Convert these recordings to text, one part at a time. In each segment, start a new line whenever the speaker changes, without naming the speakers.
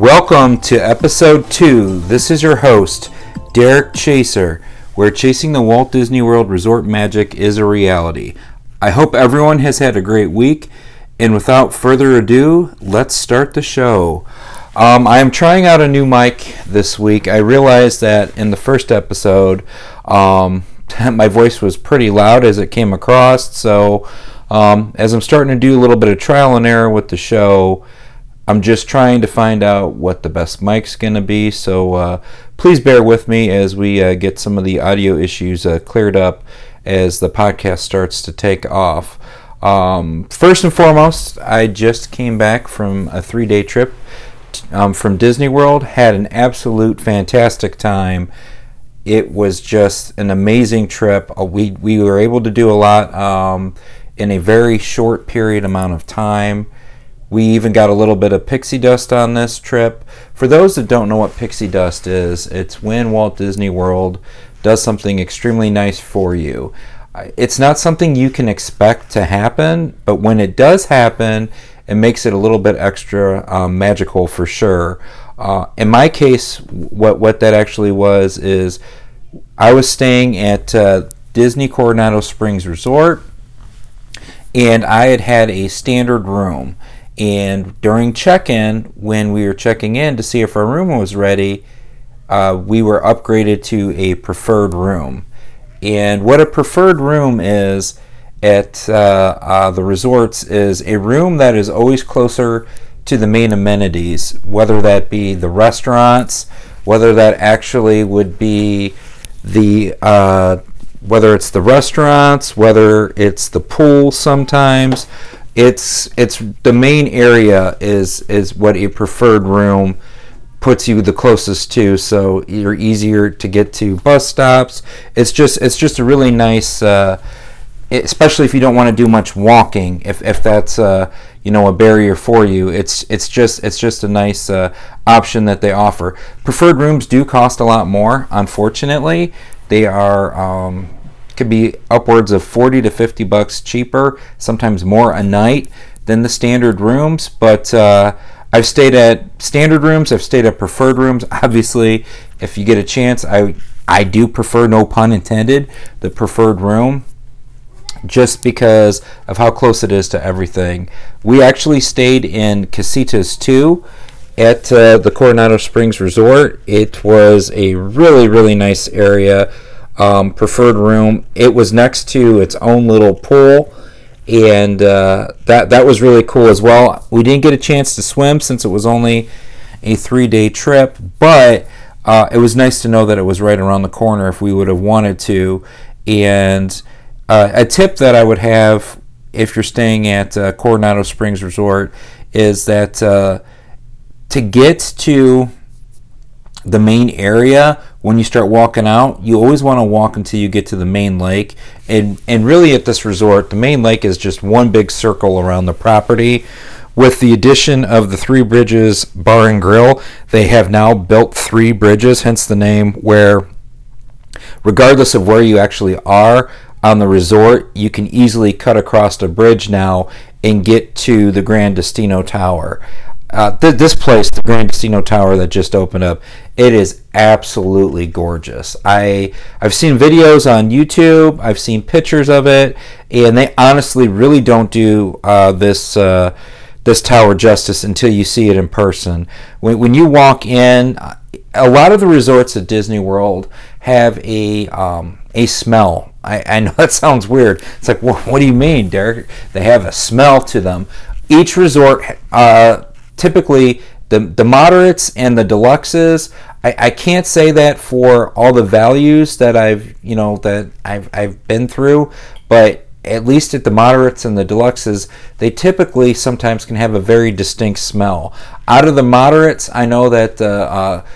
Welcome to episode two. This is your host, Derek Chaser, where chasing the Walt Disney World Resort magic is a reality. I hope everyone has had a great week, and without further ado, let's start the show. Um, I am trying out a new mic this week. I realized that in the first episode, um, my voice was pretty loud as it came across, so um, as I'm starting to do a little bit of trial and error with the show, I'm just trying to find out what the best mic's going to be. So uh, please bear with me as we uh, get some of the audio issues uh, cleared up as the podcast starts to take off. Um, first and foremost, I just came back from a three day trip um, from Disney World, had an absolute fantastic time. It was just an amazing trip. Uh, we, we were able to do a lot um, in a very short period amount of time. We even got a little bit of pixie dust on this trip. For those that don't know what pixie dust is, it's when Walt Disney World does something extremely nice for you. It's not something you can expect to happen, but when it does happen, it makes it a little bit extra um, magical for sure. Uh, in my case, what what that actually was is I was staying at uh, Disney Coronado Springs Resort, and I had had a standard room. And during check in, when we were checking in to see if our room was ready, uh, we were upgraded to a preferred room. And what a preferred room is at uh, uh, the resorts is a room that is always closer to the main amenities, whether that be the restaurants, whether that actually would be the uh, whether it's the restaurants, whether it's the pool sometimes, it's it's the main area is is what a preferred room puts you the closest to. So you're easier to get to bus stops. It's just it's just a really nice uh, especially if you don't want to do much walking if, if that's uh, you know a barrier for you it's it's just it's just a nice uh, option that they offer. Preferred rooms do cost a lot more unfortunately. They are um, could be upwards of 40 to 50 bucks cheaper, sometimes more a night than the standard rooms. But uh, I've stayed at standard rooms, I've stayed at preferred rooms. Obviously, if you get a chance, I I do prefer, no pun intended, the preferred room just because of how close it is to everything. We actually stayed in Casitas 2 at uh, the Coronado Springs Resort. It was a really, really nice area um, preferred room. It was next to its own little pool, and uh, that that was really cool as well. We didn't get a chance to swim since it was only a three day trip, but uh, it was nice to know that it was right around the corner if we would have wanted to. And uh, a tip that I would have if you're staying at uh, Coronado Springs Resort is that uh, to get to the main area when you start walking out you always want to walk until you get to the main lake. And and really at this resort the main lake is just one big circle around the property. With the addition of the three bridges bar and grill they have now built three bridges hence the name where regardless of where you actually are on the resort you can easily cut across a bridge now and get to the Gran Destino Tower uh, th- this place, the Gran Destino Tower that just opened up, it is absolutely gorgeous. I I've seen videos on YouTube, I've seen pictures of it, and they honestly really don't do uh, this uh, this tower justice until you see it in person. When when you walk in, a lot of the resorts at Disney World have a um, a smell. I, I know that sounds weird. It's like, well, what do you mean, Derek? They have a smell to them. Each resort uh, typically the the moderates and the deluxes I, I can't say that for all the values that I've you know that I've I've been through, but at least at the moderates and the deluxes, they typically sometimes can have a very distinct smell. Out of the moderates, I know that the uh,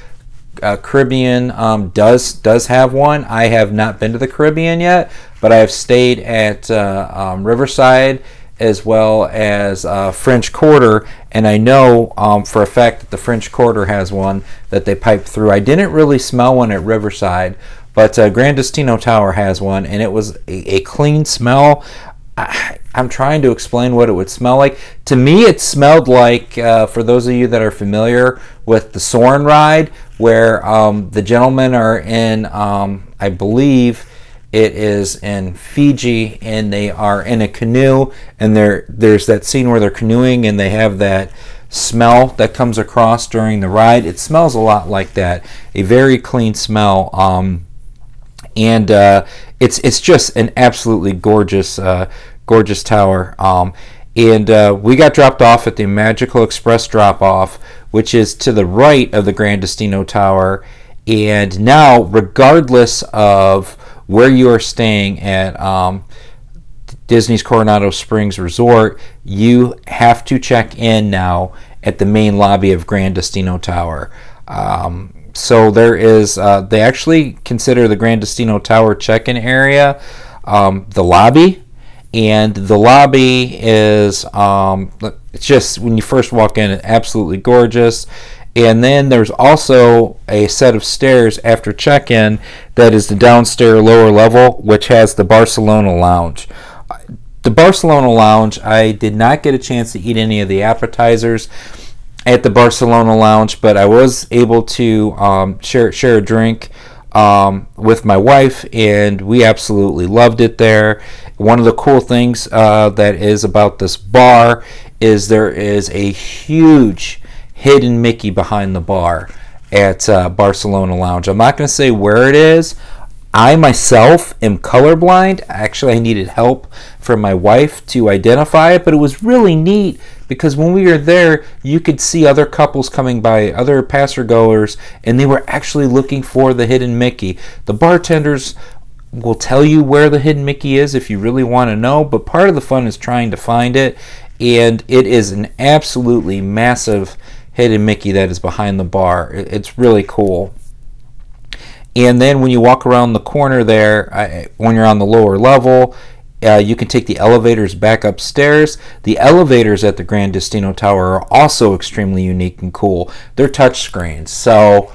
uh, Caribbean um, does does have one. I have not been to the Caribbean yet, but I have stayed at uh, um, Riverside as well as uh, French Quarter, and I know um, for a fact that the French Quarter has one that they pipe through. I didn't really smell one at Riverside, but uh, Gran Destino Tower has one, and it was a, a clean smell. I, am trying to explain what it would smell like. To me, it smelled like, uh, for those of you that are familiar with the Soarin' ride, where um, the gentlemen are in, um, I believe it is in Fiji, and they are in a canoe, and there there's that scene where they're canoeing, and they have that smell that comes across during the ride. It smells a lot like that, a very clean smell. Um, and uh, it's it's just an absolutely gorgeous uh, gorgeous tower. Um, and uh, we got dropped off at the Magical Express drop off, which is to the right of the Gran Destino Tower. And now, regardless of where you are staying at um, Disney's Coronado Springs Resort, you have to check in now at the main lobby of Gran Destino Tower. Um, so there is, uh, they actually consider the Gran Destino Tower check in area um, the lobby. And the lobby is, um, it's just when you first walk in, absolutely gorgeous. And then there's also a set of stairs after check in that is the downstairs lower level, which has the Barcelona Lounge. The Barcelona Lounge, I did not get a chance to eat any of the appetizers at the Barcelona Lounge, but I was able to um, share share a drink um, with my wife, and we absolutely loved it there. One of the cool things uh, that is about this bar is there is a huge hidden Mickey behind the bar at uh, Barcelona Lounge. I'm not going to say where it is. I myself am colorblind. Actually, I needed help from my wife to identify it, but it was really neat because when we were there, you could see other couples coming by, other passer goers, and they were actually looking for the hidden Mickey. The bartenders will tell you where the hidden Mickey is if you really want to know, but part of the fun is trying to find it, and it is an absolutely massive hidden Mickey that is behind the bar. It's really cool. And then when you walk around the corner there, when you're on the lower level, uh, you can take the elevators back upstairs. The elevators at the Gran Destino Tower are also extremely unique and cool. They're touchscreens, so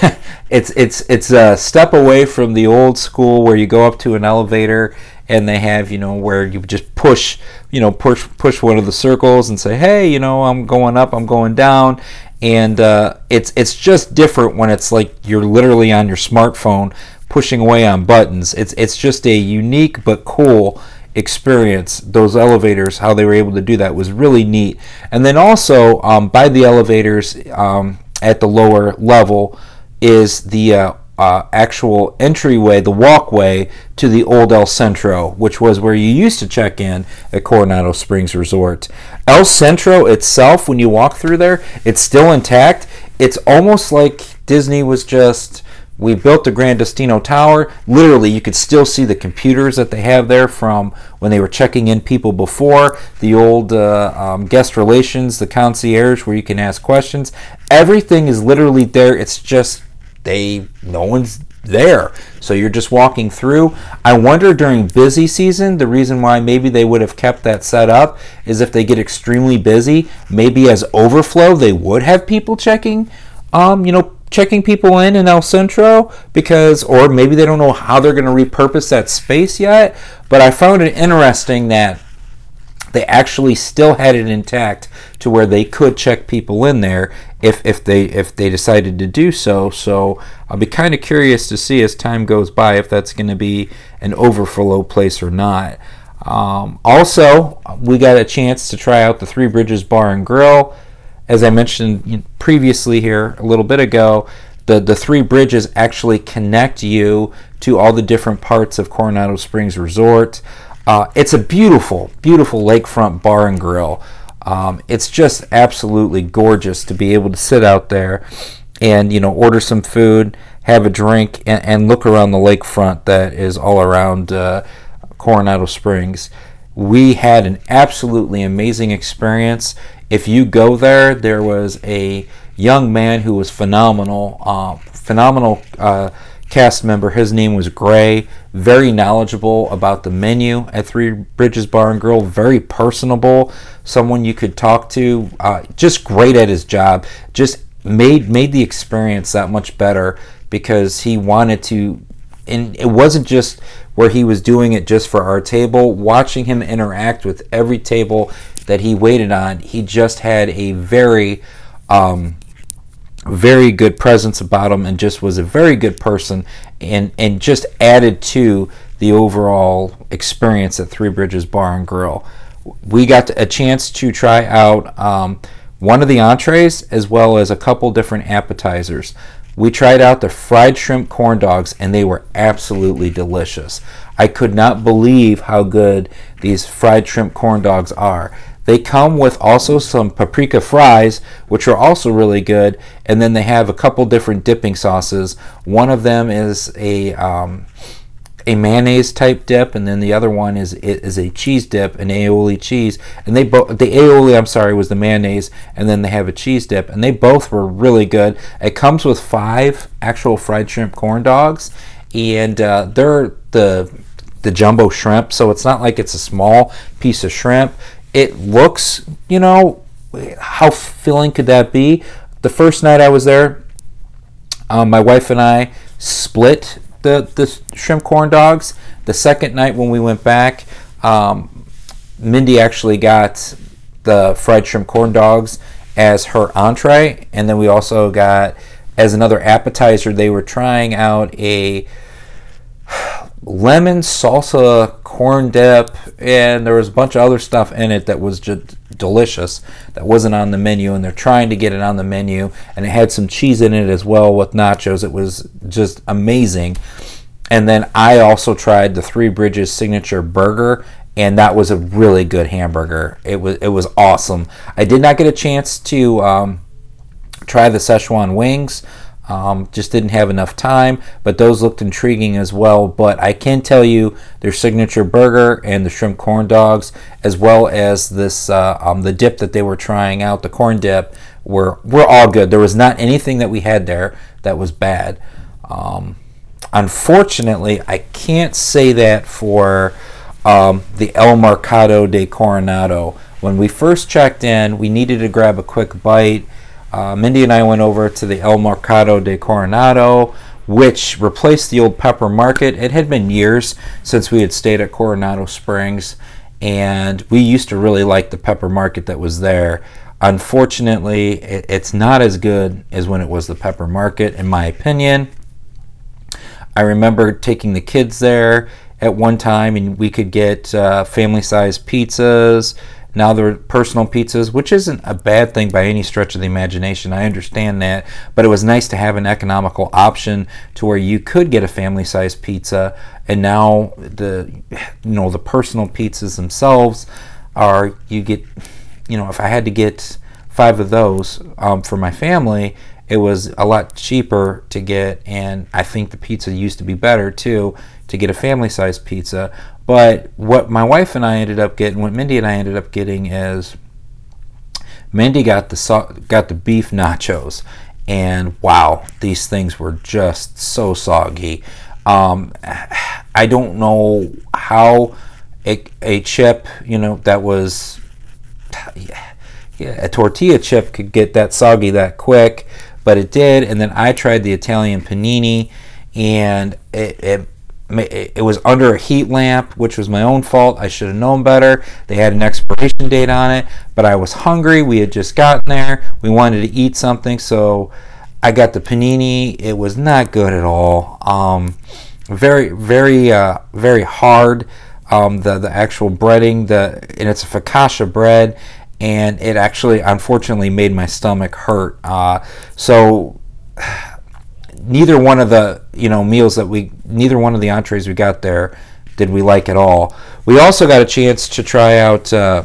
it's it's it's a step away from the old school where you go up to an elevator and they have you know where you just push you know push push one of the circles and say hey you know I'm going up I'm going down and uh, it's it's just different when it's like you're literally on your smartphone pushing away on buttons. It's it's just a unique but cool experience. Those elevators, how they were able to do that was really neat. And then also um, by the elevators um, at the lower level is the uh, uh, actual entryway, the walkway to the old El Centro, which was where you used to check in at Coronado Springs Resort. El Centro itself, when you walk through there, it's still intact. It's almost like Disney was just. We built the Gran Destino Tower. Literally, you could still see the computers that they have there from when they were checking in people before. The old uh, um, guest relations, the concierge, where you can ask questions. Everything is literally there. It's just they no one's there. So you're just walking through. I wonder during busy season, the reason why maybe they would have kept that set up is if they get extremely busy, maybe as overflow, they would have people checking, um, you know, checking people in in El Centro because, or maybe they don't know how they're going to repurpose that space yet. But I found it interesting that they actually still had it intact to where they could check people in there if, if they if they decided to do so. So I'll be kind of curious to see as time goes by if that's going to be an overflow place or not. Um, also, we got a chance to try out the Three Bridges Bar and Grill. As I mentioned previously here a little bit ago, the, the Three Bridges actually connect you to all the different parts of Coronado Springs Resort. Uh, it's a beautiful, beautiful lakefront bar and grill. Um, it's just absolutely gorgeous to be able to sit out there and you know order some food, have a drink, and, and look around the lakefront that is all around uh, Coronado Springs. We had an absolutely amazing experience. If you go there, there was a young man who was phenomenal, uh, phenomenal uh, cast member. His name was Gray. Very knowledgeable about the menu at Three Bridges Bar and Grill. Very personable. Someone you could talk to. Uh, just great at his job. Just made made the experience that much better because he wanted to and it wasn't just where he was doing it just for our table. Watching him interact with every table that he waited on, he just had a very, um, very good presence about him, and just was a very good person, and and just added to the overall experience at Three Bridges Bar and Grill. We got a chance to try out um, one of the entrees as well as a couple different appetizers. We tried out the fried shrimp corn dogs and they were absolutely delicious. I could not believe how good these fried shrimp corn dogs are. They come with also some paprika fries, which are also really good, and then they have a couple different dipping sauces. One of them is a um, a mayonnaise type dip, and then the other one is is a cheese dip, an aioli cheese. And they both the aioli, I'm sorry, was the mayonnaise, and then they have a cheese dip, and they both were really good. It comes with five actual fried shrimp corn dogs, and uh, they're the the jumbo shrimp, so it's not like it's a small piece of shrimp. It looks, you know, how filling could that be? The first night I was there, um, my wife and I split the, the shrimp corn dogs. The second night when we went back, um, Mindy actually got the fried shrimp corn dogs as her entree, and then we also got as another appetizer. They were trying out a lemon salsa corn dip, and there was a bunch of other stuff in it that was just delicious that wasn't on the menu, and they're trying to get it on the menu. And it had some cheese in it as well with nachos. It was just amazing. And then I also tried the Three Bridges signature burger, and that was a really good hamburger. It was it was awesome. I did not get a chance to um, try the Szechuan wings. Um, just didn't have enough time, but those looked intriguing as well. But I can tell you their signature burger and the shrimp corn dogs, as well as this uh, um, the dip that they were trying out, the corn dip, were were all good. There was not anything that we had there that was bad. Um, unfortunately, I can't say that for um, the El Mercado de Coronado. When we first checked in, we needed to grab a quick bite uh, Mindy and I went over to the El Mercado de Coronado, which replaced the old Pepper Market. It had been years since we had stayed at Coronado Springs, and we used to really like the Pepper Market that was there. Unfortunately, it, it's not as good as when it was the Pepper Market, in my opinion. I remember taking the kids there at one time, and we could get uh, family sized pizzas now they're personal pizzas, which isn't a bad thing by any stretch of the imagination. I understand that, but it was nice to have an economical option to where you could get a family-sized pizza, and now the you know the personal pizzas themselves are you get you know if I had to get five of those um, for my family, it was a lot cheaper to get, and I think the pizza used to be better too to get a family-sized pizza. But what my wife and I ended up getting, what Mindy and I ended up getting is Mindy got the got the beef nachos, and wow, these things were just so soggy. Um, I don't know how a, a chip, you know, that was yeah, a tortilla chip could get that soggy that quick, but it did. And then I tried the Italian panini, and it, it it was under a heat lamp, which was my own fault. I should have known better. They had an expiration date on it, but I was hungry. We had just gotten there. We wanted to eat something, so I got the panini. It was not good at all. Um, very, very, uh, very hard. Um, the the actual breading, the and it's a focaccia bread, and it actually, unfortunately, made my stomach hurt. Uh, so neither one of the you know meals that we neither one of the entrees we got there did we like at all. We also got a chance to try out uh,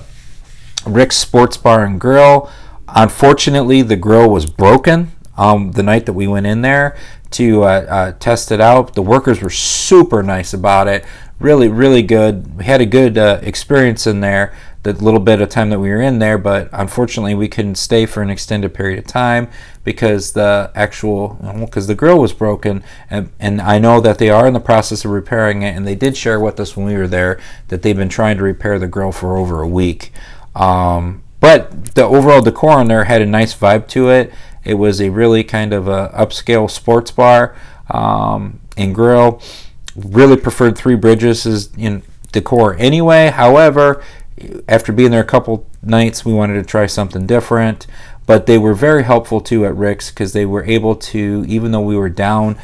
Rix Sports Bar and Grill. Unfortunately, the grill was broken um, the night that we went in there to uh, uh, test it out. The workers were super nice about it. Really, really good. We had a good uh, experience in there the little bit of time that we were in there, but unfortunately we couldn't stay for an extended period of time because the actual because the grill was broken and, and I know that they are in the process of repairing it and they did share with us when we were there that they've been trying to repair the grill for over a week. Um, but the overall decor on there had a nice vibe to it. It was a really kind of a upscale sports bar um, and grill. really preferred Three Bridges as in decor anyway. However, after being there a couple nights, we wanted to try something different. But they were very helpful too at Rix because they were able to, even though we were down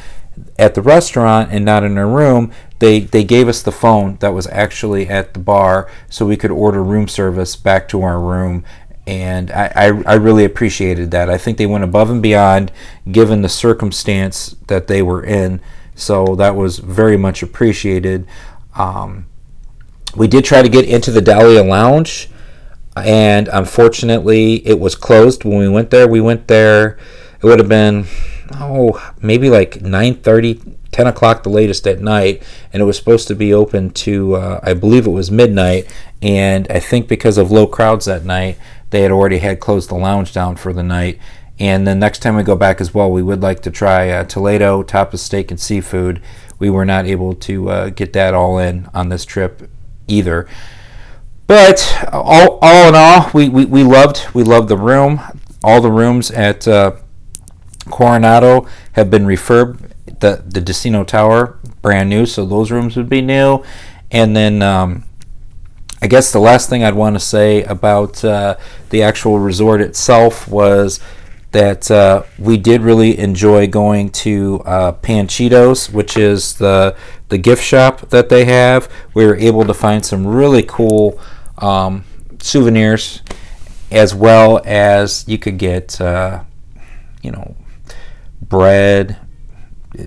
at the restaurant and not in our room, they, they gave us the phone that was actually at the bar so we could order room service back to our room. And I, I, I really appreciated that. I think they went above and beyond given the circumstance that they were in. So that was very much appreciated. Um, we did try to get into the Dahlia Lounge, and unfortunately, it was closed when we went there. We went there, it would have been, oh, maybe like 9 30, 10 o'clock the latest at night, and it was supposed to be open to, uh, I believe it was midnight. And I think because of low crowds that night, they had already had closed the lounge down for the night. And then next time we go back as well, we would like to try uh, Toledo, Tapas Steak and Seafood. We were not able to uh, get that all in on this trip either. But all, all in all, we, we, we loved we loved the room. All the rooms at uh, Coronado have been refurbed. The the Destino Tower brand new, so those rooms would be new. And then um, I guess the last thing I'd want to say about uh, the actual resort itself was that uh, we did really enjoy going to uh, Panchitos, which is the the gift shop that they have. We were able to find some really cool um, souvenirs, as well as you could get, uh, you know, bread,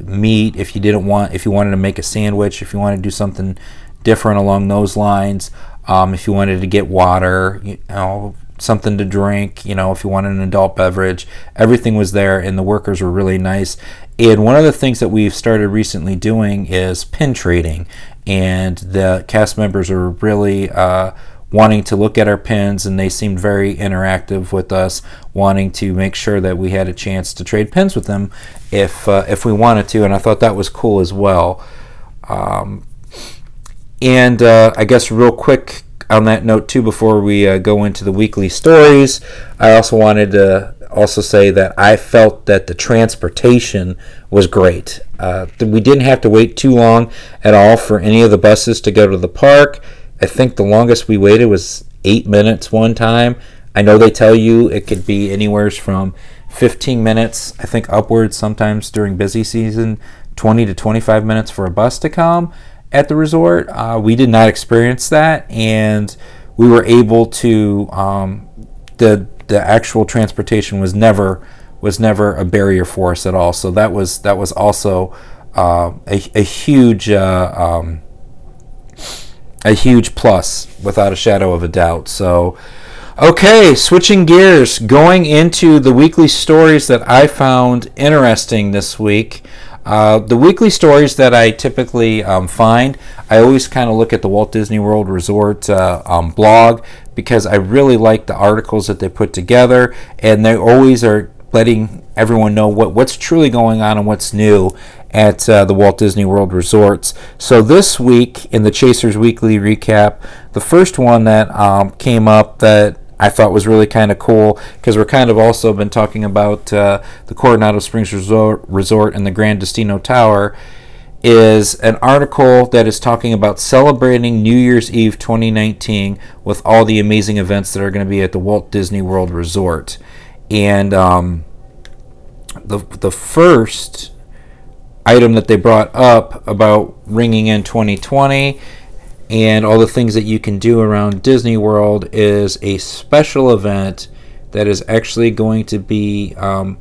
meat if you didn't want if you wanted to make a sandwich, if you wanted to do something different along those lines. Um, if you wanted to get water, you know, something to drink, you know, if you wanted an adult beverage, everything was there and the workers were really nice. And one of the things that we've started recently doing is pin trading, and the cast members are really uh, wanting to look at our pins, and they seemed very interactive with us, wanting to make sure that we had a chance to trade pins with them if uh, if we wanted to. And I thought that was cool as well. Um, and uh, I guess real quick on that note too, before we uh, go into the weekly stories, I also wanted to also say that I felt that the transportation was great. Uh, we didn't have to wait too long at all for any of the buses to go to the park. I think the longest we waited was eight minutes one time. I know they tell you it could be anywhere from 15 minutes, I think upwards sometimes during busy season, 20 to 25 minutes for a bus to come at the resort. Uh, we did not experience that, and we were able to. Um, the the actual transportation was never was never a barrier for us at all. So that was that was also uh, a, a huge uh, um, a huge plus without a shadow of a doubt. So. Okay, switching gears, going into the weekly stories that I found interesting this week. Uh, the weekly stories that I typically um, find, I always kind of look at the Walt Disney World Resort uh, um, blog because I really like the articles that they put together, and they always are letting everyone know what, what's truly going on and what's new at uh, the Walt Disney World resorts. So this week in the Chasers Weekly recap, the first one that um, came up that I thought was really kind of cool because we're kind of also been talking about uh, the Coronado Springs Resort, Resort and the Grand Destino Tower is an article that is talking about celebrating New Year's Eve 2019 with all the amazing events that are going to be at the Walt Disney World Resort. And um, the, the first item that they brought up about ringing in 2020 and all the things that you can do around Disney World is a special event that is actually going to be um,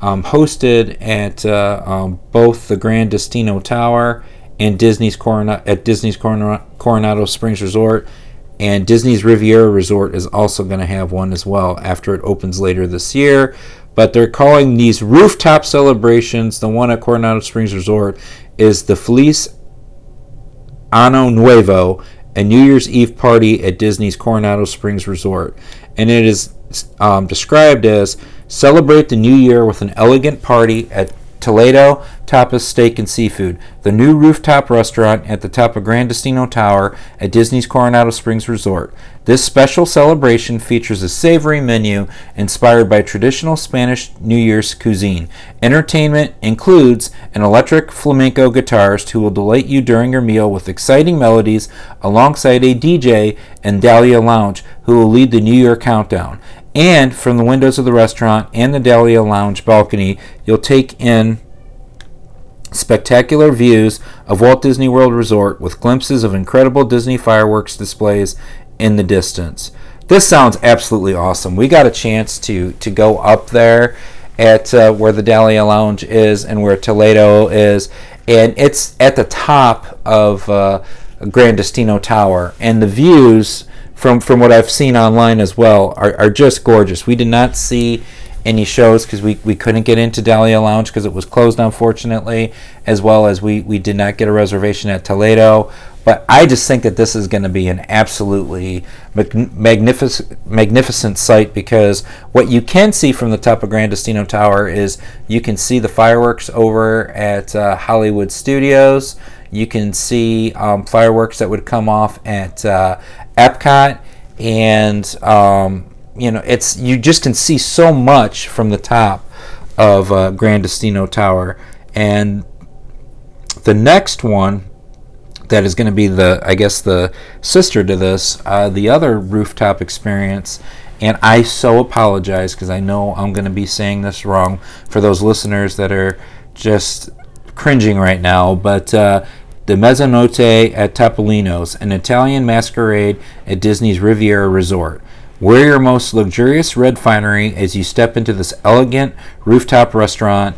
um, hosted at uh, um, both the Grand Destino Tower and Disney's Corona- at Disney's Coronado Springs Resort. And Disney's Riviera Resort is also going to have one as well after it opens later this year. But they're calling these rooftop celebrations. The one at Coronado Springs Resort is the Feliz Ano Nuevo, a New Year's Eve party at Disney's Coronado Springs Resort. And it is um, described as celebrate the new year with an elegant party at Toledo, tapas, steak, and seafood. The new rooftop restaurant at the top of Gran Destino Tower at Disney's Coronado Springs Resort. This special celebration features a savory menu inspired by traditional Spanish New Year's cuisine. Entertainment includes an electric flamenco guitarist who will delight you during your meal with exciting melodies alongside a DJ and Dahlia Lounge who will lead the New Year countdown. And from the windows of the restaurant and the Dahlia Lounge balcony, you'll take in spectacular views of Walt Disney World Resort with glimpses of incredible Disney fireworks displays in the distance. This sounds absolutely awesome. We got a chance to to go up there at uh, where the Dahlia Lounge is and where Toledo is, and it's at the top of uh, Gran Destino Tower, and the views from from what I've seen online as well are, are just gorgeous. We did not see any shows because we, we couldn't get into Dahlia Lounge because it was closed unfortunately, as well as we, we did not get a reservation at Toledo. But I just think that this is going to be an absolutely magnificent magnificent sight because what you can see from the top of Gran Destino Tower is you can see the fireworks over at uh, Hollywood Studios. You can see um, fireworks that would come off at uh, Epcot, and um, you know it's you just can see so much from the top of uh, Gran Destino Tower, and the next one that is going to be the I guess the sister to this, uh, the other rooftop experience. And I so apologize because I know I'm going to be saying this wrong for those listeners that are just cringing right now. But uh, the Mezzanotte at Topolino's, an Italian masquerade at Disney's Riviera Resort. Wear your most luxurious red finery as you step into this elegant rooftop restaurant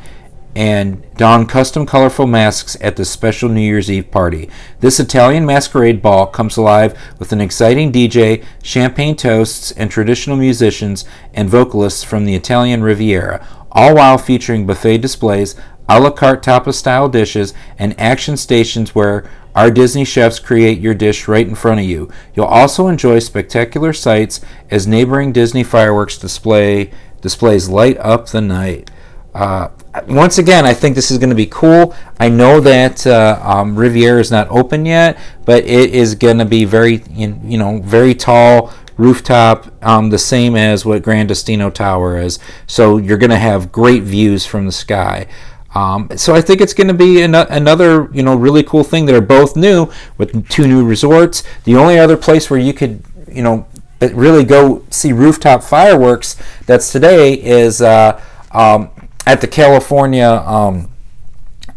and don custom colorful masks at this special New Year's Eve party. This Italian masquerade ball comes alive with an exciting DJ, champagne toasts, and traditional musicians and vocalists from the Italian Riviera, all while featuring buffet displays, a la carte tapas style dishes, and action stations where our Disney chefs create your dish right in front of you. You'll also enjoy spectacular sights as neighboring Disney fireworks display displays light up the night. Uh, once again, I think this is going to be cool. I know that uh, um, Riviera is not open yet, but it is going to be very, you know, very tall rooftop, um, the same as what Gran Destino Tower is. So you're going to have great views from the sky. Um, so I think it's going to be an- another you know really cool thing that are both new with two new resorts. The only other place where you could you know really go see rooftop fireworks that's today is uh, um, at the California. Um,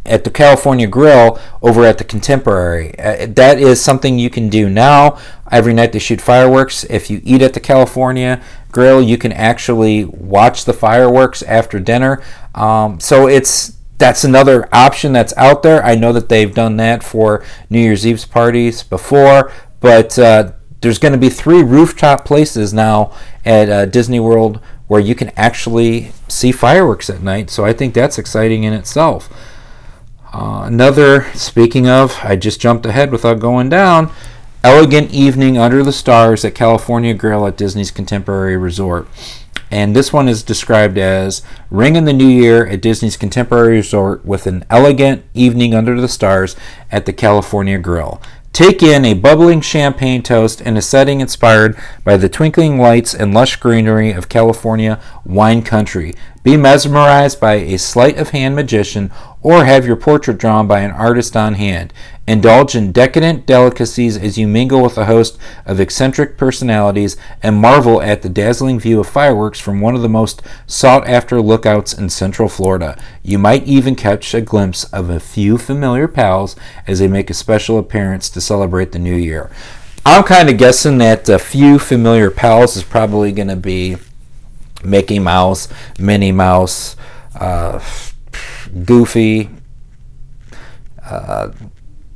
at the California Grill over at the Contemporary. Uh, that is something you can do now. Every night they shoot fireworks. If you eat at the California Grill, you can actually watch the fireworks after dinner. Um, so it's that's another option that's out there. I know that they've done that for New Year's Eve's parties before, but uh, there's going to be three rooftop places now at uh, Disney World where you can actually see fireworks at night. So I think that's exciting in itself. Uh, another, speaking of, I just jumped ahead without going down. Elegant evening under the stars at California Grill at Disney's Contemporary Resort. And this one is described as Ring in the New Year at Disney's Contemporary Resort with an elegant evening under the stars at the California Grill. Take in a bubbling champagne toast in a setting inspired by the twinkling lights and lush greenery of California wine country. Be mesmerized by a sleight of hand magician or have your portrait drawn by an artist on hand. Indulge in decadent delicacies as you mingle with a host of eccentric personalities and marvel at the dazzling view of fireworks from one of the most sought after lookouts in Central Florida. You might even catch a glimpse of a few familiar pals as they make a special appearance to celebrate the new year. I'm kind of guessing that a few familiar pals is probably going to be Mickey Mouse, Minnie Mouse, uh, Goofy, uh,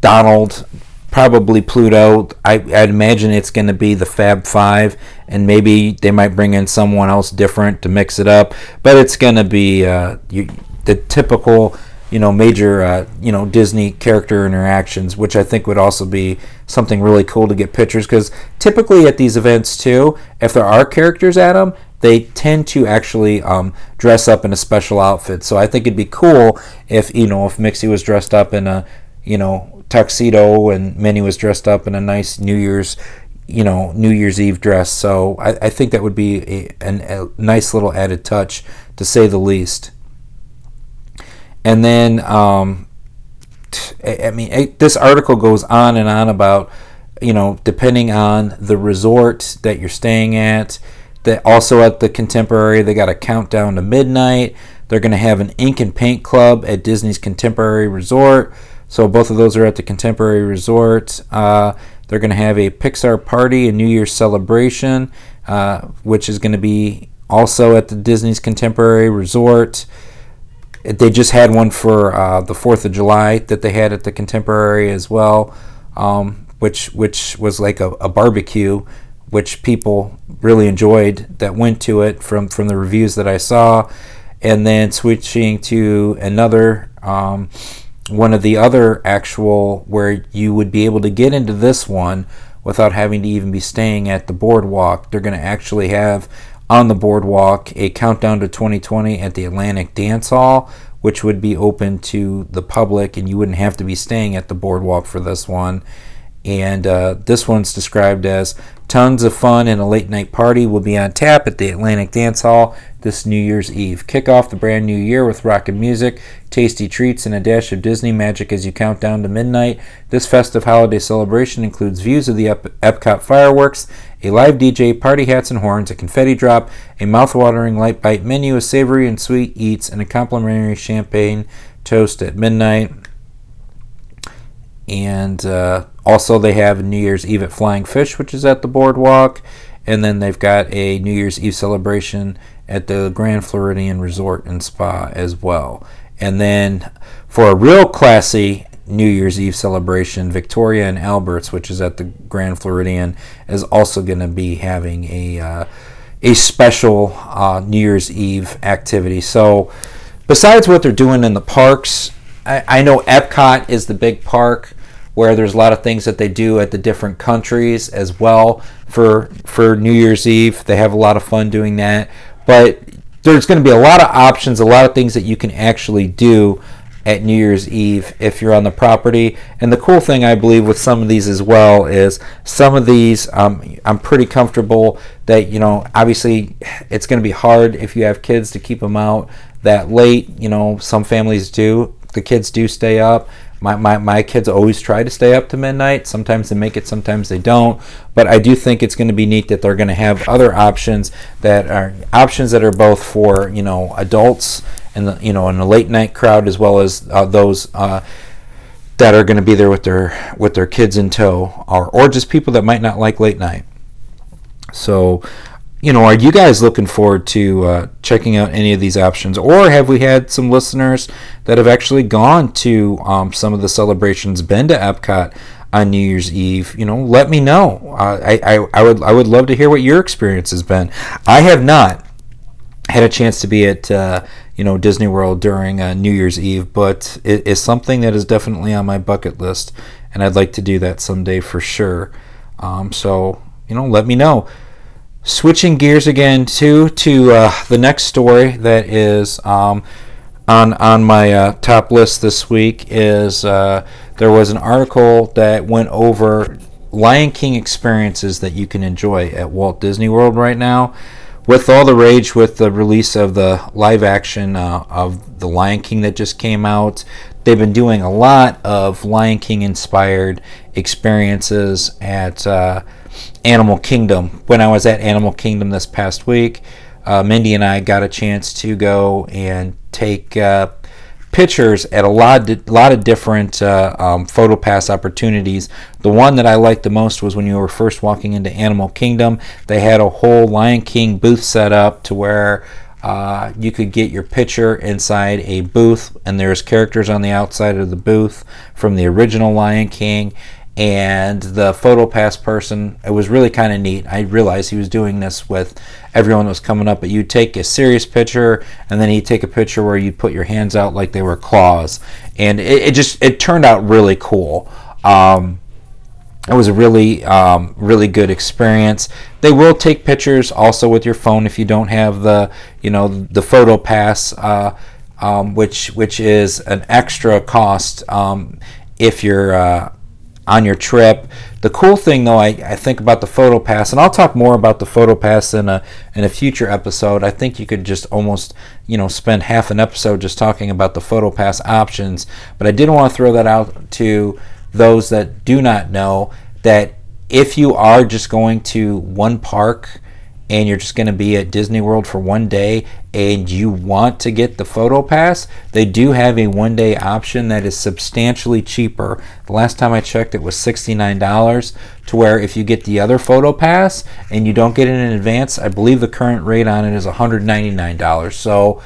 Donald, probably Pluto. I, I'd imagine it's going to be the Fab Five, and maybe they might bring in someone else different to mix it up. But it's going to be uh, you, the typical you know major uh, you know Disney character interactions, which I think would also be something really cool to get pictures because typically at these events too, if there are characters at them, they tend to actually um, dress up in a special outfit. So I think it'd be cool if you know if Mickey was dressed up in a you know tuxedo and Minnie was dressed up in a nice New Year's you know New Year's Eve dress. So I, I think that would be a, an, a nice little added touch to say the least. And then, um, I mean, this article goes on and on about, you know, depending on the resort that you're staying at. That also at the Contemporary, they got a countdown to midnight. They're going to have an ink and paint club at Disney's Contemporary Resort. So both of those are at the Contemporary Resort. Uh, they're going to have a Pixar party, a New Year's celebration, uh, which is going to be also at the Disney's Contemporary Resort. They just had one for uh, the Fourth of July that they had at the Contemporary as well, um, which which was like a, a, barbecue, which people really enjoyed that went to it from from the reviews that I saw, and then switching to another. Um, one of the other actual where you would be able to get into this one without having to even be staying at the boardwalk. They're going to actually have on the boardwalk a countdown to 2020 at the Atlantic Dance Hall, which would be open to the public, and you wouldn't have to be staying at the boardwalk for this one. And uh, this one's described as tons of fun and a late night party will be on tap at the Atlantic Dance Hall this New Year's Eve. Kick off the brand new year with rockin' music, tasty treats, and a dash of Disney magic as you count down to midnight. This festive holiday celebration includes views of the Ep- Epcot fireworks a live DJ, party hats and horns, a confetti drop, a mouth-watering light bite menu, a savory and sweet eats, and a complimentary champagne toast at midnight. And uh, also, they have New Year's Eve at Flying Fish, which is at the boardwalk. And then they've got a New Year's Eve celebration at the Grand Floridian Resort and Spa as well. And then for a real classy New Year's Eve celebration, Victoria and Albert's, which is at the Grand Floridian, is also going to be having a uh, a special uh, New Year's Eve activity. So, besides what they're doing in the parks, I, I know Epcot is the big park where there's a lot of things that they do at the different countries as well for for New Year's Eve. They have a lot of fun doing that, but there's going to be a lot of options, a lot of things that you can actually do at New Year's Eve if you're on the property. And the cool thing I believe with some of these as well is some of these um, I'm pretty comfortable that you know obviously it's going to be hard if you have kids to keep them out that late. You know some families do. The kids do stay up. My, my, my kids always try to stay up to midnight. Sometimes they make it, sometimes they don't. But I do think it's going to be neat that they're going to have other options that are options that are both for you know adults and the, you know in the late night crowd as well as uh, those uh, that are going to be there with their with their kids in tow, or or just people that might not like late night. So, you know, are you guys looking forward to uh, checking out any of these options, or have we had some listeners that have actually gone to um, some of the celebrations, been to Epcot? on New Year's Eve, you know, let me know. Uh, I, I, I would I would love to hear what your experience has been. I have not had a chance to be at uh, you know Disney World during uh, New Year's Eve, but it is something that is definitely on my bucket list, and I'd like to do that someday for sure. Um, so you know, let me know. Switching gears again too to uh, the next story that is um, on on my uh, top list this week is uh, there was an article that went over Lion King experiences that you can enjoy at Walt Disney World right now with all the rage with the release of the live action uh, of the Lion King that just came out, they've been doing a lot of Lion King inspired experiences at uh, Animal Kingdom. When I was at Animal Kingdom this past week, uh, Mindy and I got a chance to go and take uh, pictures at a lot, of, lot of different uh, um, photo pass opportunities. The one that I liked the most was when you were first walking into Animal Kingdom. They had a whole Lion King booth set up to where uh, you could get your picture inside a booth, and there's characters on the outside of the booth from the original Lion King. And the PhotoPass person, it was really kind of neat. I realized he was doing this with everyone that was coming up, but you'd take a serious picture and then he'd take a picture where you'd put your hands out like they were claws, and it, it just it turned out really cool. Um, it was a really um, really good experience they will take pictures also with your phone if you don't have the you know the photo pass uh, um, which which is an extra cost um, if you're uh, on your trip. The cool thing though I, I think about the photo pass and i'll talk more about the photo pass in a in a future episode. I think you could just almost you know spend half an episode just talking about the photo pass options. But i did want to throw that out to those that do not know that if you are just going to one park and you're just going to be at Disney World for one day and you want to get the photo pass, they do have a one day option that is substantially cheaper. The last time I checked, it was $69. To where if you get the other photo pass and you don't get it in advance, I believe the current rate on it is $199. So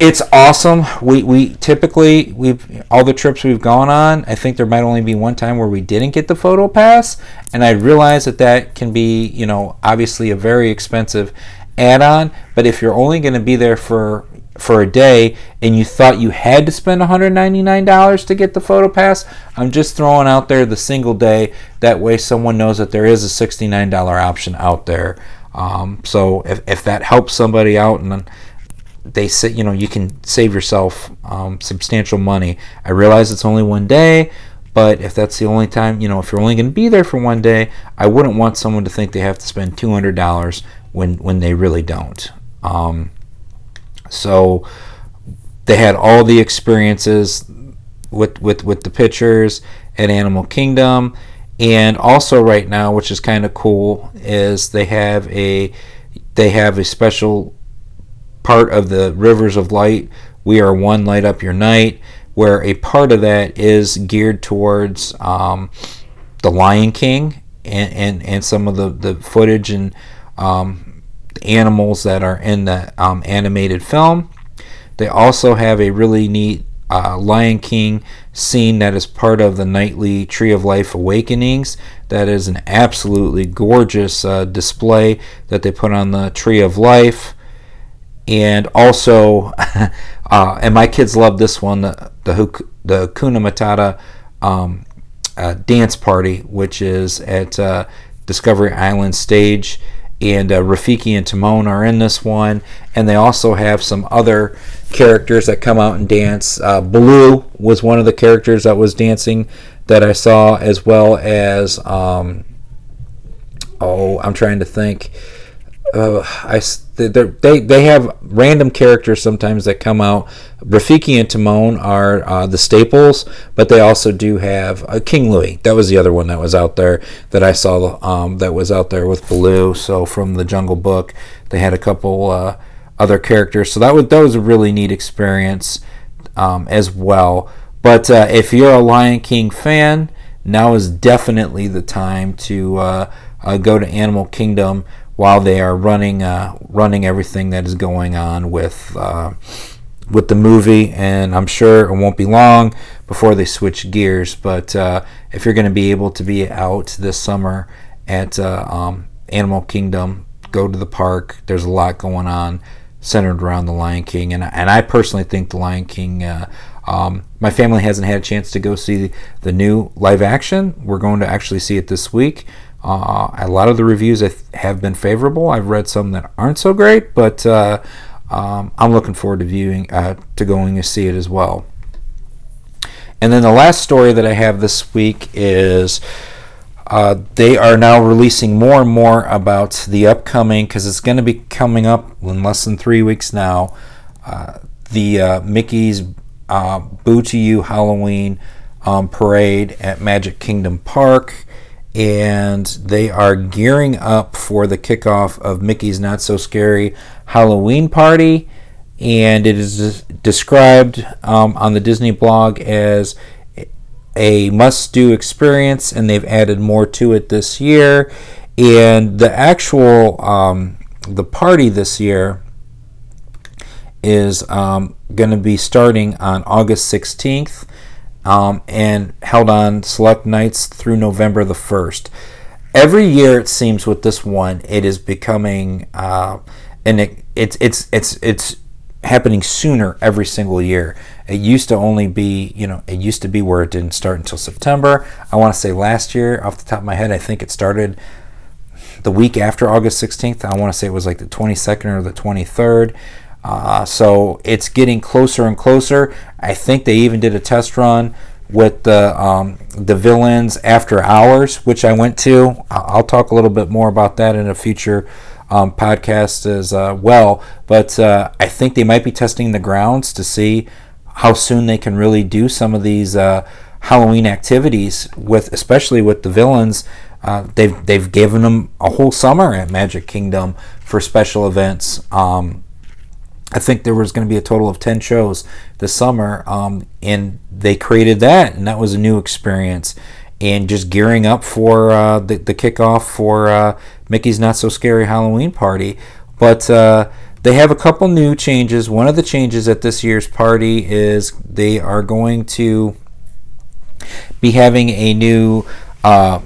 it's awesome. We we typically we've all the trips we've gone on. I think there might only be one time where we didn't get the photo pass, and I realize that that can be you know obviously a very expensive add-on. But if you're only going to be there for for a day and you thought you had to spend $199 to get the photo pass, I'm just throwing out there the single day. That way, someone knows that there is a $69 option out there. Um, so if, if that helps somebody out and they say you know you can save yourself um, substantial money. I realize it's only one day, but if that's the only time, you know, if you're only going to be there for one day, I wouldn't want someone to think they have to spend two hundred dollars when when they really don't. Um, so they had all the experiences with with with the pictures at Animal Kingdom, and also right now, which is kind of cool, is they have a they have a special part of the Rivers of Light, We Are One, Light Up Your Night, where a part of that is geared towards um, The Lion King and, and, and some of the, the footage and um, animals that are in the um, animated film. They also have a really neat uh, Lion King scene that is part of the nightly Tree of Life Awakenings. That is an absolutely gorgeous uh, display that they put on the Tree of Life and also, uh, and my kids love this one, the the, Hakuna Matata um, uh, dance party, which is at uh, Discovery Island stage. And uh, Rafiki and Timon are in this one, and they also have some other characters that come out and dance. Uh, Baloo was one of the characters that was dancing that I saw, as well as um, oh, I'm trying to think uh, I they they have random characters sometimes that come out. Rafiki and Timon are uh, the staples, but they also do have uh, King Louie. That was the other one that was out there that I saw. Um, that was out there with Baloo. So from the Jungle Book, they had a couple uh, other characters. So that was that was a really neat experience um, as well. But uh, if you're a Lion King fan, now is definitely the time to uh, go to Animal Kingdom while they are running uh, running everything that is going on with uh, with the movie. And I'm sure it won't be long before they switch gears. But uh, if you're going to be able to be out this summer at uh, um, Animal Kingdom, go to the park. There's a lot going on centered around the Lion King, and and I personally think the Lion King. Uh, um, my family hasn't had a chance to go see the, the new live action. We're going to actually see it this week. Uh, a lot of the reviews have been favorable. I've read some that aren't so great, but uh, um, I'm looking forward to viewing uh, to going to see it as well. And then the last story that I have this week is uh, they are now releasing more and more about the upcoming because it's going to be coming up in less than three weeks now. Uh, the uh, Mickey's Boo to You Halloween um, parade at Magic Kingdom Park and they are gearing up for the kickoff of Mickey's Not So Scary Halloween Party. And it is described um, on the Disney blog as a must do experience, and they've added more to it this year. And the actual um, the party this year is um, going to be starting on August 16th um, and held on select nights through November the 1st. Every year, it seems with this one, it is becoming, uh, and it, it's it's it's it's happening sooner every single year. It used to only be, you know, it used to be where it didn't start until September. I want to say last year, off the top of my head, I think it started the week after August 16th. I want to say it was like the 22nd or the 23rd. Uh, so it's getting closer and closer. I think they even did a test run with the um, the villains after hours, which I went to. I'll talk a little bit more about that in a future um, podcast as uh, well. But uh, I think they might be testing the grounds to see how soon they can really do some of these uh, Halloween activities with, especially with the villains. Uh, they've they've given them a whole summer at Magic Kingdom for special events. Um, I think there was going to be a total of 10 shows this summer, um, and they created that, and that was a new experience. And just gearing up for uh, the, the kickoff for uh, Mickey's Not So Scary Halloween Party. But uh, they have a couple new changes. One of the changes at this year's party is they are going to be having a new uh,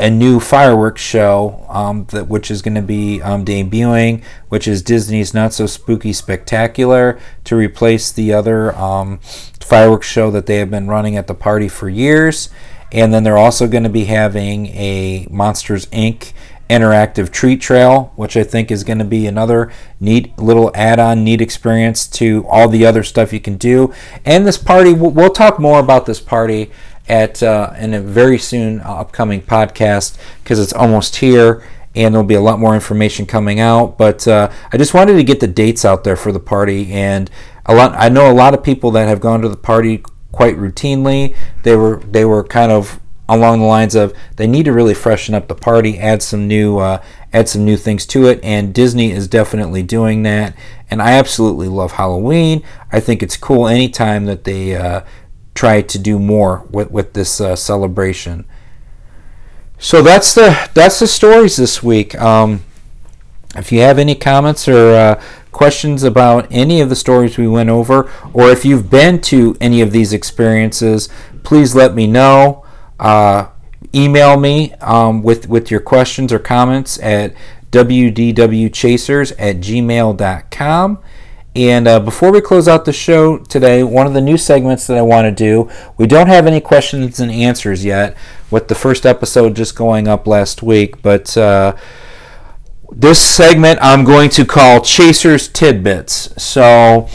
a new fireworks show um, that which is going to be um, debuting, which is Disney's Not So Spooky Spectacular, to replace the other um, fireworks show that they have been running at the party for years. And then they're also going to be having a Monsters Inc. interactive treat trail, which I think is going to be another neat little add-on, neat experience to all the other stuff you can do. And this party, we'll talk more about this party at uh, in a very soon uh, upcoming podcast because it's almost here and there'll be a lot more information coming out. But uh, I just wanted to get the dates out there for the party, and a lot. I know a lot of people that have gone to the party quite routinely. They were they were kind of along the lines of they need to really freshen up the party, add some new uh, add some new things to it, and Disney is definitely doing that. And I absolutely love Halloween. I think it's cool anytime that they uh, try to do more with, with this uh, celebration. So that's the that's the stories this week. Um, if you have any comments or uh, questions about any of the stories we went over, or if you've been to any of these experiences, please let me know. Uh, email me um, with with your questions or comments at wdwchasers at gmail.com. And uh, before we close out the show today, one of the new segments that I want to do, we don't have any questions and answers yet, with the first episode just going up last week. But uh, this segment I'm going to call Chasers Tidbits. So,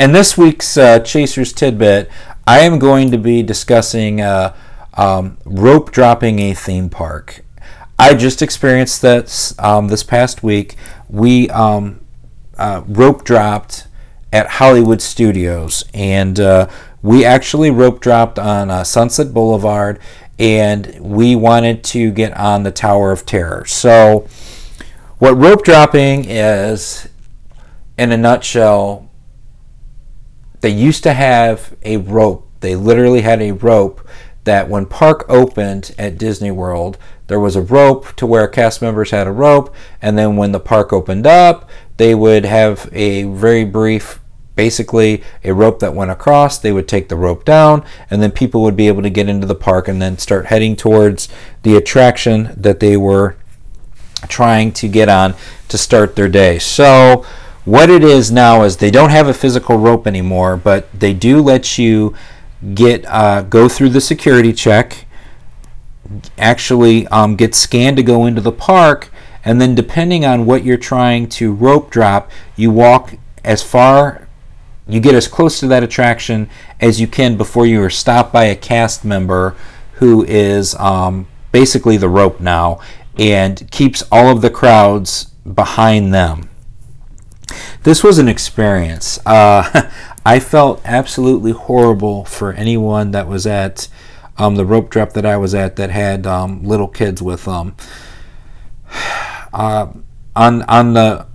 in this week's uh, Chasers Tidbit, I am going to be discussing uh, um, rope dropping a theme park. I just experienced that um, this past week. We um, uh, rope dropped at Hollywood Studios, and uh, we actually rope dropped on uh, Sunset Boulevard, and we wanted to get on the Tower of Terror. So, what rope dropping is, in a nutshell, they used to have a rope. They literally had a rope that when park opened at Disney World, there was a rope to where cast members had a rope, and then when the park opened up, they would have a very brief basically a rope that went across. They would take the rope down and then people would be able to get into the park and then start heading towards the attraction that they were trying to get on to start their day. So what it is now is they don't have a physical rope anymore but they do let you get uh, go through the security check actually um, get scanned to go into the park and then depending on what you're trying to rope drop, you walk as far, you get as close to that attraction as you can before you are stopped by a cast member who is um, basically the rope now and keeps all of the crowds behind them. This was an experience. Uh, I felt absolutely horrible for anyone that was at um, the rope drop that I was at that had um, little kids with them. Uh, on on the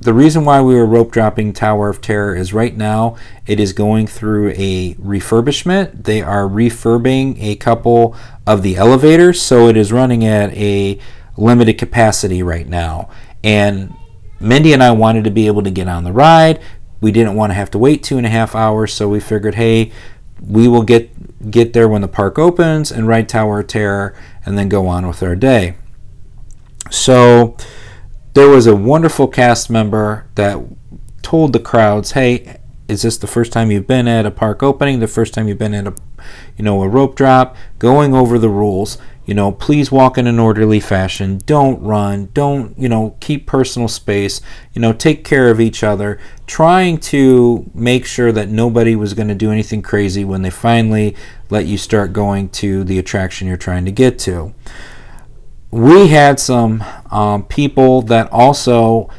the reason why we were rope dropping Tower of Terror is right now it is going through a refurbishment. They are refurbing a couple of the elevators, so it is running at a limited capacity right now. And Mindy and I wanted to be able to get on the ride, we didn't want to have to wait two and a half hours, so we figured, hey, we will get get there when the park opens and ride Tower of Terror and then go on with our day. So there was a wonderful cast member that told the crowds, "Hey, is this the first time you've been at a park opening? The first time you've been at a, you know, a rope drop? Going over the rules. You know, please walk in an orderly fashion. Don't run. Don't, you know, keep personal space. You know, take care of each other. Trying to make sure that nobody was going to do anything crazy when they finally let you start going to the attraction you're trying to get to. We had some um, people that also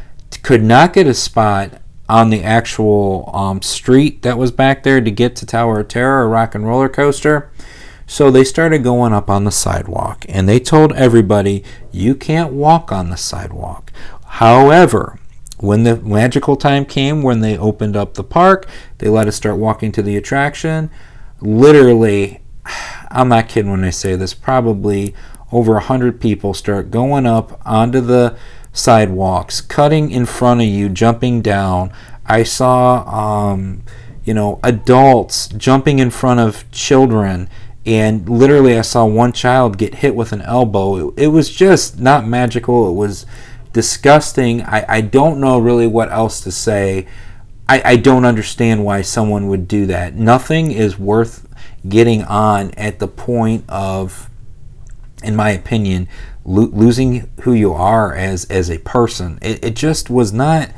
could not get a spot on the actual um, street that was back there to get to Tower of Terror or Rock and Roller Coaster. So they started going up on the sidewalk and they told everybody, you can't walk on the sidewalk. However, when the magical time came when they opened up the park, they let us start walking to the attraction. Literally, I'm not kidding when I say this, probably over a hundred people start going up onto the sidewalks, cutting in front of you, jumping down. I saw, um, you know, adults jumping in front of children, and literally, I saw one child get hit with an elbow. It, it was just not magical. It was disgusting. I, I don't know really what else to say. I, I don't understand why someone would do that. Nothing is worth getting on at the point of, in my opinion, lo- losing who you are as as a person. It, it just was not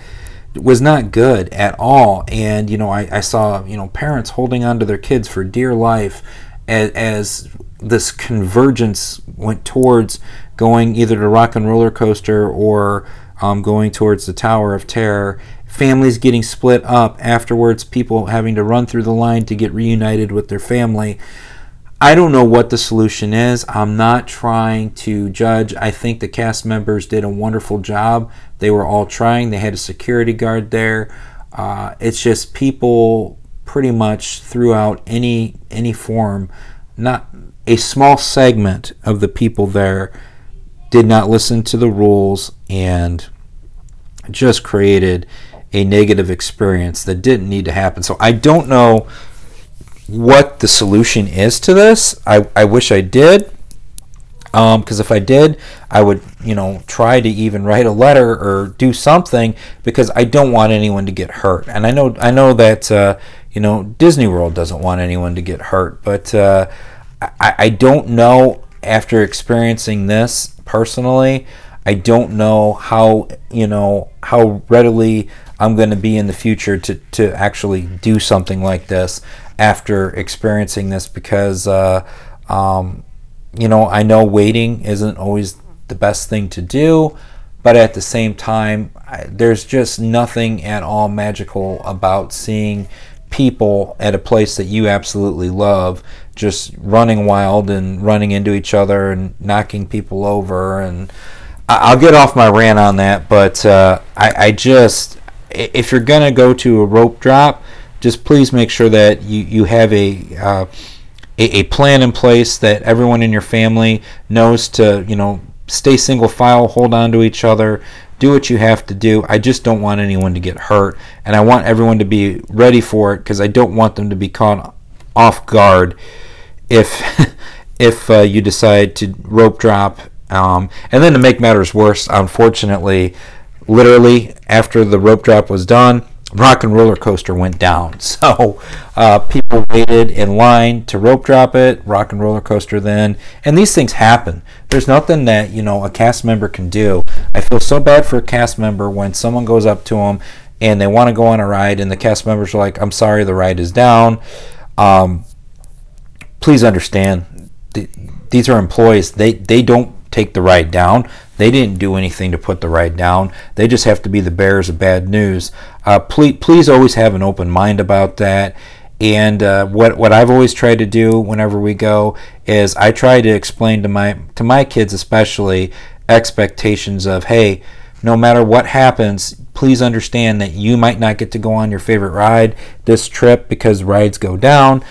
was not good at all. And you know, I, I saw you know parents holding on to their kids for dear life as, as this convergence went towards going either to rock and roller coaster or um, going towards the Tower of Terror. Families getting split up afterwards, people having to run through the line to get reunited with their family. I don't know what the solution is. I'm not trying to judge. I think the cast members did a wonderful job. They were all trying. They had a security guard there. Uh, it's just people pretty much throughout any any form. Not a small segment of the people there did not listen to the rules and just created a negative experience that didn't need to happen. So I don't know what the solution is to this. I, I wish I did. Because um, if I did, I would, you know, try to even write a letter or do something because I don't want anyone to get hurt. And I know, I know that, uh, you know, Disney World doesn't want anyone to get hurt, but uh, I, I don't know after experiencing this personally. I don't know how, you know, how readily I'm going to be in the future to, to actually do something like this after experiencing this because, uh, um, you know, I know waiting isn't always the best thing to do, but at the same time, I, there's just nothing at all magical about seeing people at a place that you absolutely love just running wild and running into each other and knocking people over. And I'll get off my rant on that, but uh, I, I, just if you're gonna go to a rope drop, just please make sure that you, you have a, uh, a, a plan in place that everyone in your family knows to you know stay single file, hold on to each other, do what you have to do. I just don't want anyone to get hurt, and I want everyone to be ready for it because I don't want them to be caught off guard if if uh, you decide to rope drop. Um, and then to make matters worse, unfortunately, literally after the rope drop was done, rock and roller coaster went down. So uh, people waited in line to rope drop it, rock and roller coaster then, and these things happen. There's nothing that you know a cast member can do. I feel so bad for a cast member when someone goes up to them and they want to go on a ride, and the cast members are like, "I'm sorry, the ride is down." Um, please understand, th- these are employees. They they don't take the ride down. They didn't do anything to put the ride down. They just have to be the bearers of bad news. Uh, please, please always have an open mind about that. And uh, what what I've always tried to do whenever we go is I try to explain to my to my kids especially expectations of hey, no matter what happens, please understand that you might not get to go on your favorite ride this trip because rides go down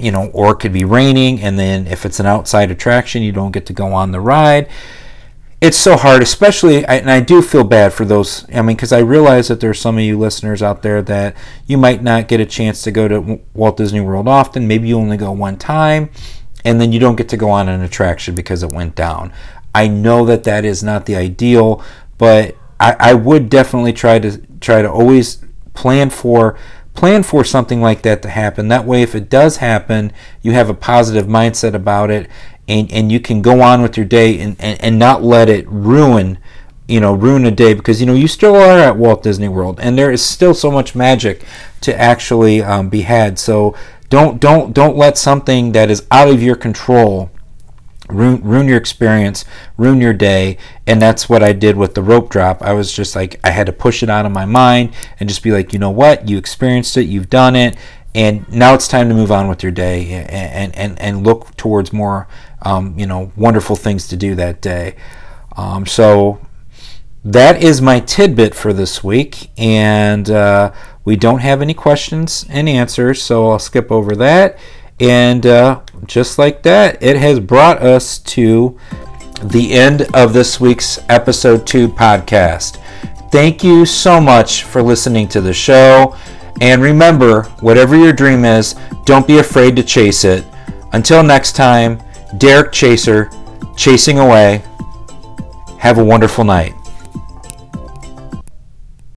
you know, or it could be raining, and then if it's an outside attraction, you don't get to go on the ride it's so hard, especially, and I do feel bad for those. I mean, because I realize that there's some of you listeners out there that you might not get a chance to go to Walt Disney World often. Maybe you only go one time, and then you don't get to go on an attraction because it went down. I know that that is not the ideal, but I, I would definitely try to try to always plan for plan for something like that to happen. That way, if it does happen, you have a positive mindset about it and, and you can go on with your day and, and, and not let it ruin you know ruin a day because you know you still are at Walt Disney World and there is still so much magic to actually um, be had so don't don't don't let something that is out of your control ruin, ruin your experience ruin your day. And that's what I did with the rope drop. I was just like I had to push it out of my mind and just be like you know what? You experienced it. You've done it. And now it's time to move on with your day and and, and look towards more um, you know wonderful things to do that day. Um, so that is my tidbit for this week. And uh, we don't have any questions and answers so i'll skip over that and uh, just like that it has brought us to the end of this week's episode 2 podcast thank you so much for listening to the show and remember, whatever your dream is, don't be afraid to chase it. Until next time, Derek Chaser, chasing away. Have a wonderful night.